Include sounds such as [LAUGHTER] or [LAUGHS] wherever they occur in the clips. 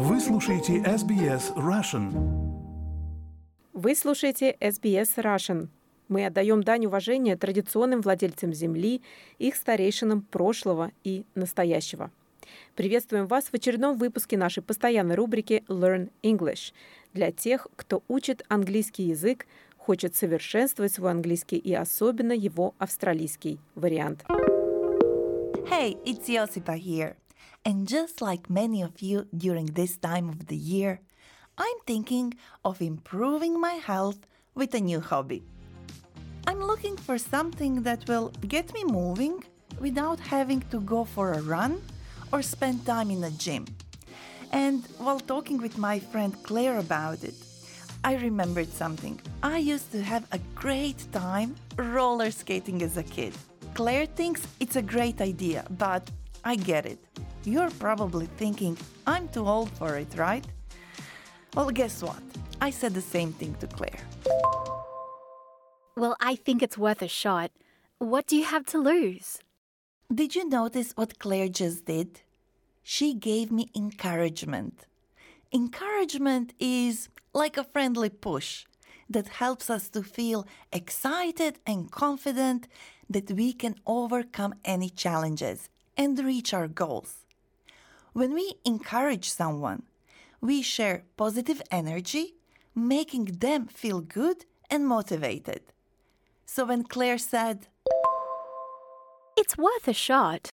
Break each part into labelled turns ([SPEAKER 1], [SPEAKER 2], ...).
[SPEAKER 1] Вы слушаете SBS Russian.
[SPEAKER 2] Вы слушаете SBS Russian. Мы отдаем дань уважения традиционным владельцам земли, их старейшинам прошлого и настоящего. Приветствуем вас в очередном выпуске нашей постоянной рубрики Learn English для тех, кто учит английский язык, хочет совершенствовать свой английский и особенно его австралийский вариант.
[SPEAKER 3] Hey, it's Josipa here. And just like many of you during this time of the year, I'm thinking of improving my health with a new hobby. I'm looking for something that will get me moving without having to go for a run or spend time in a gym. And while talking with my friend Claire about it, I remembered something. I used to have a great time roller skating as a kid. Claire thinks it's a great idea, but I get it. You're probably thinking, I'm too old for it, right? Well, guess what? I said the same thing to Claire.
[SPEAKER 4] Well, I think it's worth a shot. What do you have to lose?
[SPEAKER 3] Did you notice what Claire just did? She gave me encouragement. Encouragement is like a friendly push that helps us to feel excited and confident that we can overcome any challenges and reach our goals. When we encourage someone, we share positive energy, making them feel good and motivated. So when Claire said,
[SPEAKER 4] It's worth a shot.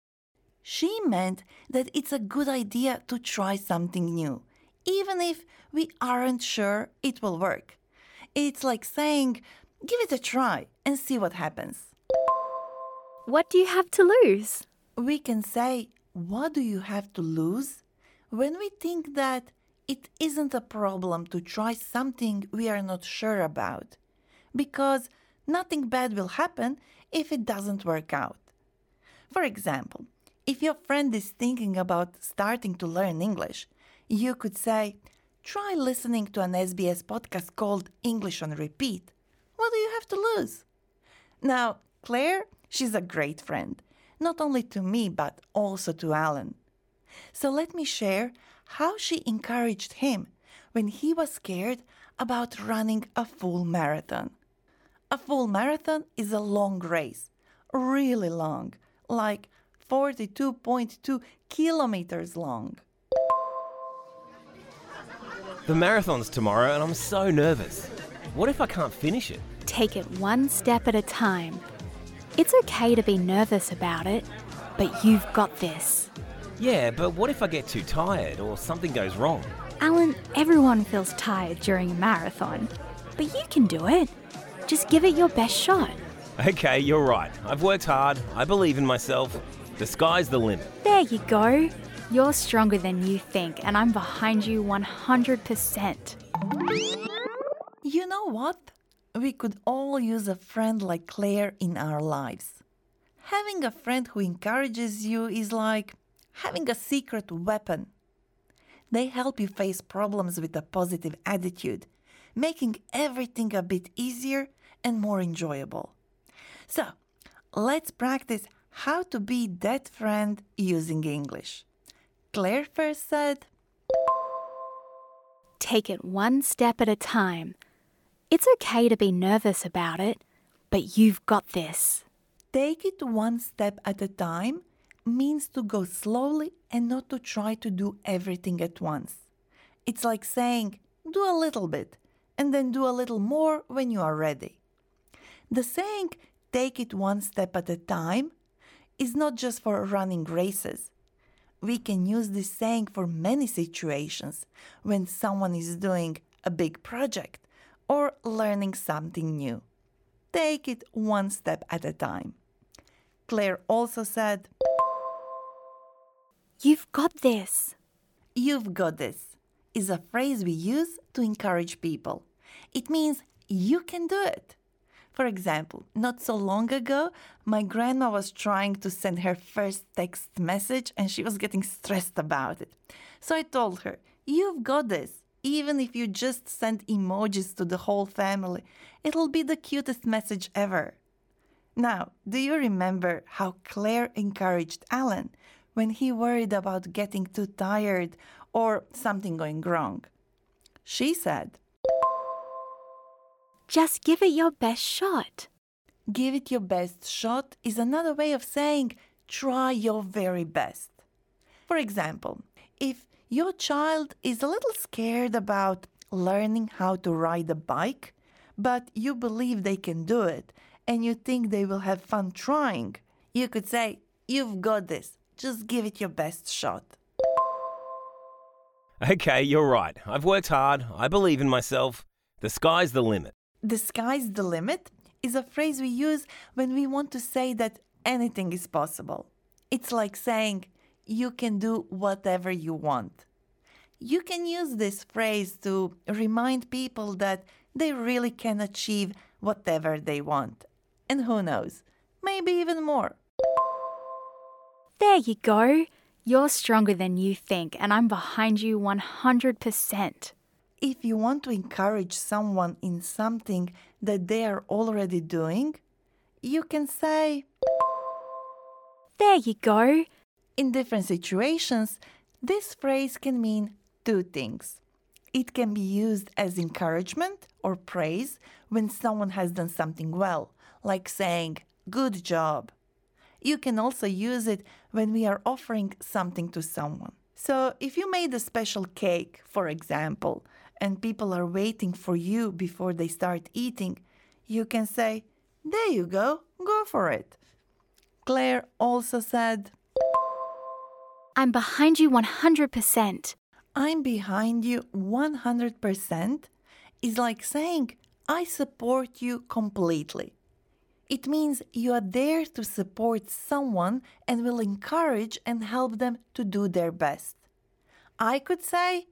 [SPEAKER 3] she meant that it's a good idea to try something new, even if we aren't sure it will work. It's like saying, Give it a try and see what happens.
[SPEAKER 4] What do you have to lose?
[SPEAKER 3] we can say, What do you have to lose? when we think that it isn't a problem to try something we are not sure about, because nothing bad will happen if it doesn't work out. For example, if your friend is thinking about starting to learn English, you could say, Try listening to an SBS podcast called English on Repeat. What do you have to lose? Now, Claire, she's a great friend, not only to me, but also to Alan. So let me share how she encouraged him when he was scared about running a full marathon. A full marathon is a long race, really long, like 42.2 kilometers long.
[SPEAKER 5] The marathon's tomorrow and I'm so nervous. What if I can't finish it?
[SPEAKER 4] Take it one step at a time. It's okay to be nervous about it, but you've got this.
[SPEAKER 5] Yeah, but what if I get too tired or something goes wrong?
[SPEAKER 4] Alan, everyone feels tired during a marathon, but you can do it. Just give it your best shot.
[SPEAKER 5] Okay, you're right. I've worked hard. I believe in myself. The sky's the limit.
[SPEAKER 4] There you go. You're stronger than you think, and I'm behind you 100%.
[SPEAKER 3] You know what? We could all use a friend like Claire in our lives. Having a friend who encourages you is like having a secret weapon. They help you face problems with a positive attitude, making everything a bit easier and more enjoyable. So, let's practice how to be that friend using English. Claire first said,
[SPEAKER 4] Take it one step at a time. It's okay to be nervous about it, but you've got this.
[SPEAKER 3] Take it one step at a time means to go slowly and not to try to do everything at once. It's like saying, do a little bit and then do a little more when you are ready. The saying, take it one step at a time, is not just for running races. We can use this saying for many situations when someone is doing a big project or learning something new. Take it one step at a time. Claire also said,
[SPEAKER 4] You've got this.
[SPEAKER 3] You've got this is a phrase we use to encourage people. It means you can do it. For example, not so long ago, my grandma was trying to send her first text message and she was getting stressed about it. So I told her, You've got this. Even if you just send emojis to the whole family, it'll be the cutest message ever. Now, do you remember how Claire encouraged Alan when he worried about getting too tired or something going wrong. She said,
[SPEAKER 4] Just give it your best shot.
[SPEAKER 3] Give it your best shot is another way of saying try your very best. For example, if your child is a little scared about learning how to ride a bike, but you believe they can do it and you think they will have fun trying, you could say, You've got this. Just give it your best shot.
[SPEAKER 5] Okay, you're right. I've worked hard. I believe in myself. The sky's the limit.
[SPEAKER 3] The sky's the limit is a phrase we use when we want to say that anything is possible. It's like saying, you can do whatever you want. You can use this phrase to remind people that they really can achieve whatever they want. And who knows, maybe even more.
[SPEAKER 4] There you go. You're stronger than you think, and I'm behind you 100%.
[SPEAKER 3] If you want to encourage someone in something that they are already doing, you can say,
[SPEAKER 4] There you go.
[SPEAKER 3] In different situations, this phrase can mean two things. It can be used as encouragement or praise when someone has done something well, like saying, Good job. You can also use it when we are offering something to someone. So, if you made a special cake, for example, and people are waiting for you before they start eating, you can say, There you go, go for it. Claire also said,
[SPEAKER 4] I'm behind you 100%.
[SPEAKER 3] I'm behind you 100% is like saying, I support you completely. It means you are there to support someone and will encourage and help them to do their best. I could say,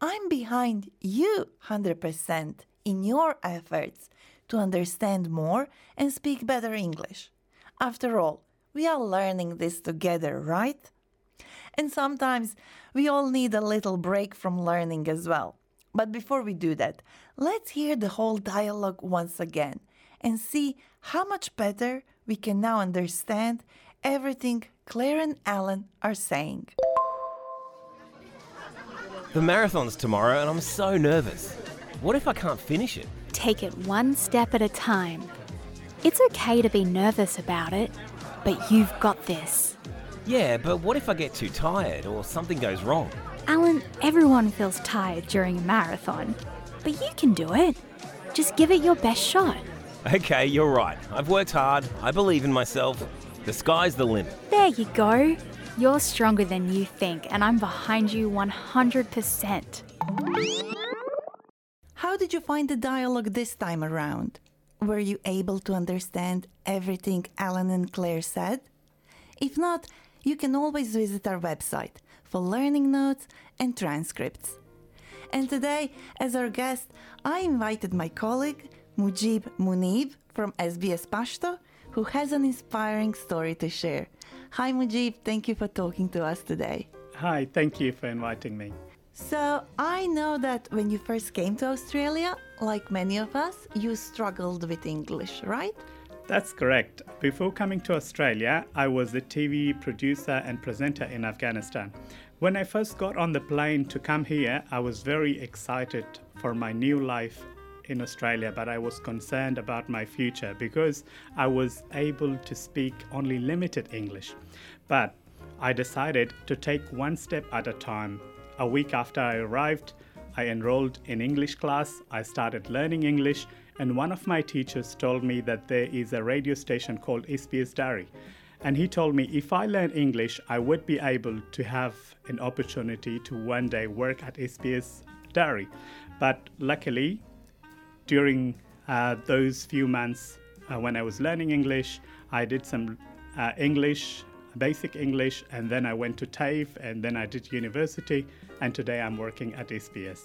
[SPEAKER 3] I'm behind you 100% in your efforts to understand more and speak better English. After all, we are learning this together, right? And sometimes we all need a little break from learning as well. But before we do that, let's hear the whole dialogue once again and see how much better we can now understand everything Claire and Alan are saying.
[SPEAKER 5] The marathon's tomorrow and I'm so nervous. What if I can't finish it?
[SPEAKER 4] Take it one step at a time. It's okay to be nervous about it, but you've got this.
[SPEAKER 5] Yeah, but what if I get too tired or something goes wrong?
[SPEAKER 4] Alan, everyone feels tired during a marathon, but you can do it. Just give it your best shot.
[SPEAKER 5] Okay, you're right. I've worked hard. I believe in myself. The sky's the limit.
[SPEAKER 4] There you go. You're stronger than you think, and I'm behind you 100%.
[SPEAKER 3] How did you find the dialogue this time around? Were you able to understand everything Alan and Claire said? If not, you can always visit our website for learning notes and transcripts. And today, as our guest, I invited my colleague Mujib Munib from SBS Pashto, who has an inspiring story to share. Hi Mujib, thank you for talking to us today.
[SPEAKER 6] Hi, thank you for inviting me.
[SPEAKER 3] So, I know that when you first came to Australia, like many of us, you struggled with English, right?
[SPEAKER 6] That's correct. Before coming to Australia, I was a TV producer and presenter in Afghanistan. When I first got on the plane to come here, I was very excited for my new life in Australia, but I was concerned about my future because I was able to speak only limited English. But I decided to take one step at a time. A week after I arrived, I enrolled in English class, I started learning English, and one of my teachers told me that there is a radio station called SBS Dari. And he told me if I learn English, I would be able to have an opportunity to one day work at SBS Dari. But luckily, during uh, those few months uh, when I was learning English, I did some uh, English, basic English, and then I went to TAFE, and then I did university, and today I'm working at SBS.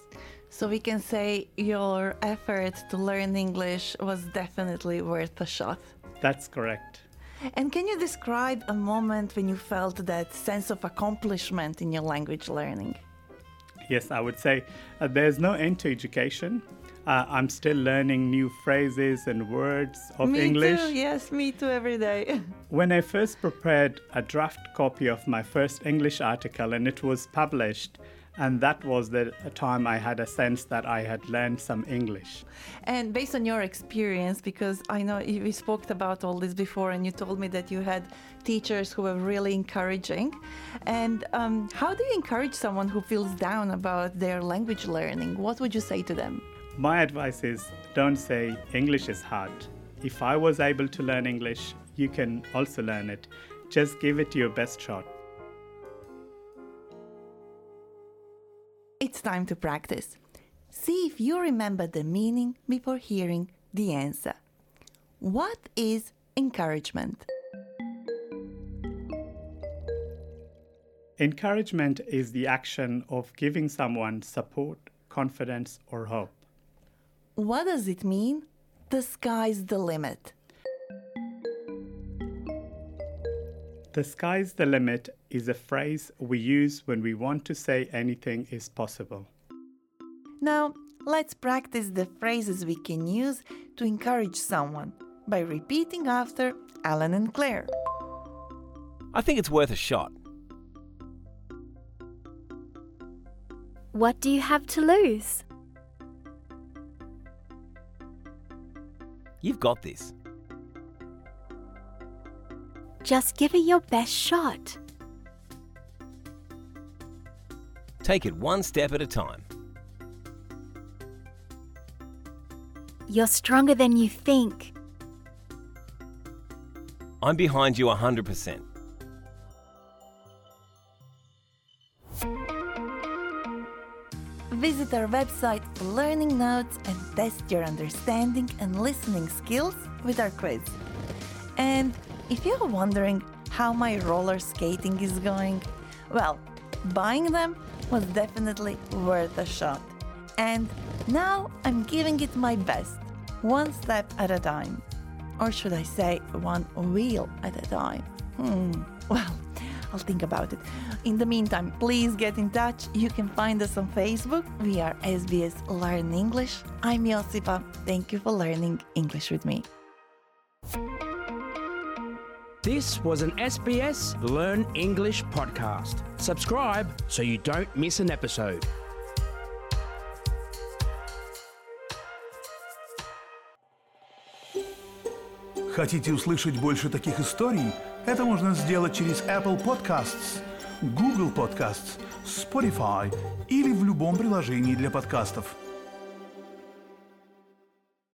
[SPEAKER 3] So we can say your effort to learn English was definitely worth a shot.
[SPEAKER 6] That's correct.
[SPEAKER 3] And can you describe a moment when you felt that sense of accomplishment in your language learning?
[SPEAKER 6] Yes, I would say uh, there's no end to education. Uh, I'm still learning new phrases and words of
[SPEAKER 3] me
[SPEAKER 6] English.
[SPEAKER 3] too, yes, me too, every day. [LAUGHS]
[SPEAKER 6] When I first prepared a draft copy of my first English article and it was published, And that was the time I had a sense that I had learned some English.
[SPEAKER 3] And based on your experience, because I know you- we spoke about all this before, and you told me that you had teachers who were really encouraging. And um, how do you encourage someone who feels down about their language learning? What would you say to them?
[SPEAKER 6] My advice is don't say English is hard. If I was able to learn English, you can also learn it. Just give it your best shot.
[SPEAKER 3] It's time to practice. See if you remember the meaning before hearing the answer. What is encouragement?
[SPEAKER 6] Encouragement is the action of giving someone support, confidence, or hope.
[SPEAKER 3] What does it mean? The sky's the limit.
[SPEAKER 6] The sky's the limit is a phrase we use when we want to say anything is possible.
[SPEAKER 3] Now, let's practice the phrases we can use to encourage someone by repeating after Alan and Claire.
[SPEAKER 5] I think it's worth a shot.
[SPEAKER 4] What do you have to lose?
[SPEAKER 5] You've got this.
[SPEAKER 4] Just give it your best shot.
[SPEAKER 5] Take it one step at a time.
[SPEAKER 4] You're stronger than you think.
[SPEAKER 5] I'm behind you 100%.
[SPEAKER 3] Visit our website for learning notes and test your understanding and listening skills with our quiz. And if you're wondering how my roller skating is going, well, buying them was definitely worth a shot. And now I'm giving it my best, one step at a time. Or should I say, one wheel at a time? Hmm, [LAUGHS] well, I'll think about it. In the meantime, please get in touch. You can find us on Facebook. We are SBS Learn English. I'm Josipa. Thank you for learning English with me.
[SPEAKER 7] This was an SBS Learn English podcast. Subscribe so you don't miss an episode.
[SPEAKER 1] Хотите услышать больше таких историй? Это можно сделать через Apple Podcasts, Google Podcasts, Spotify или в любом приложении для подкастов.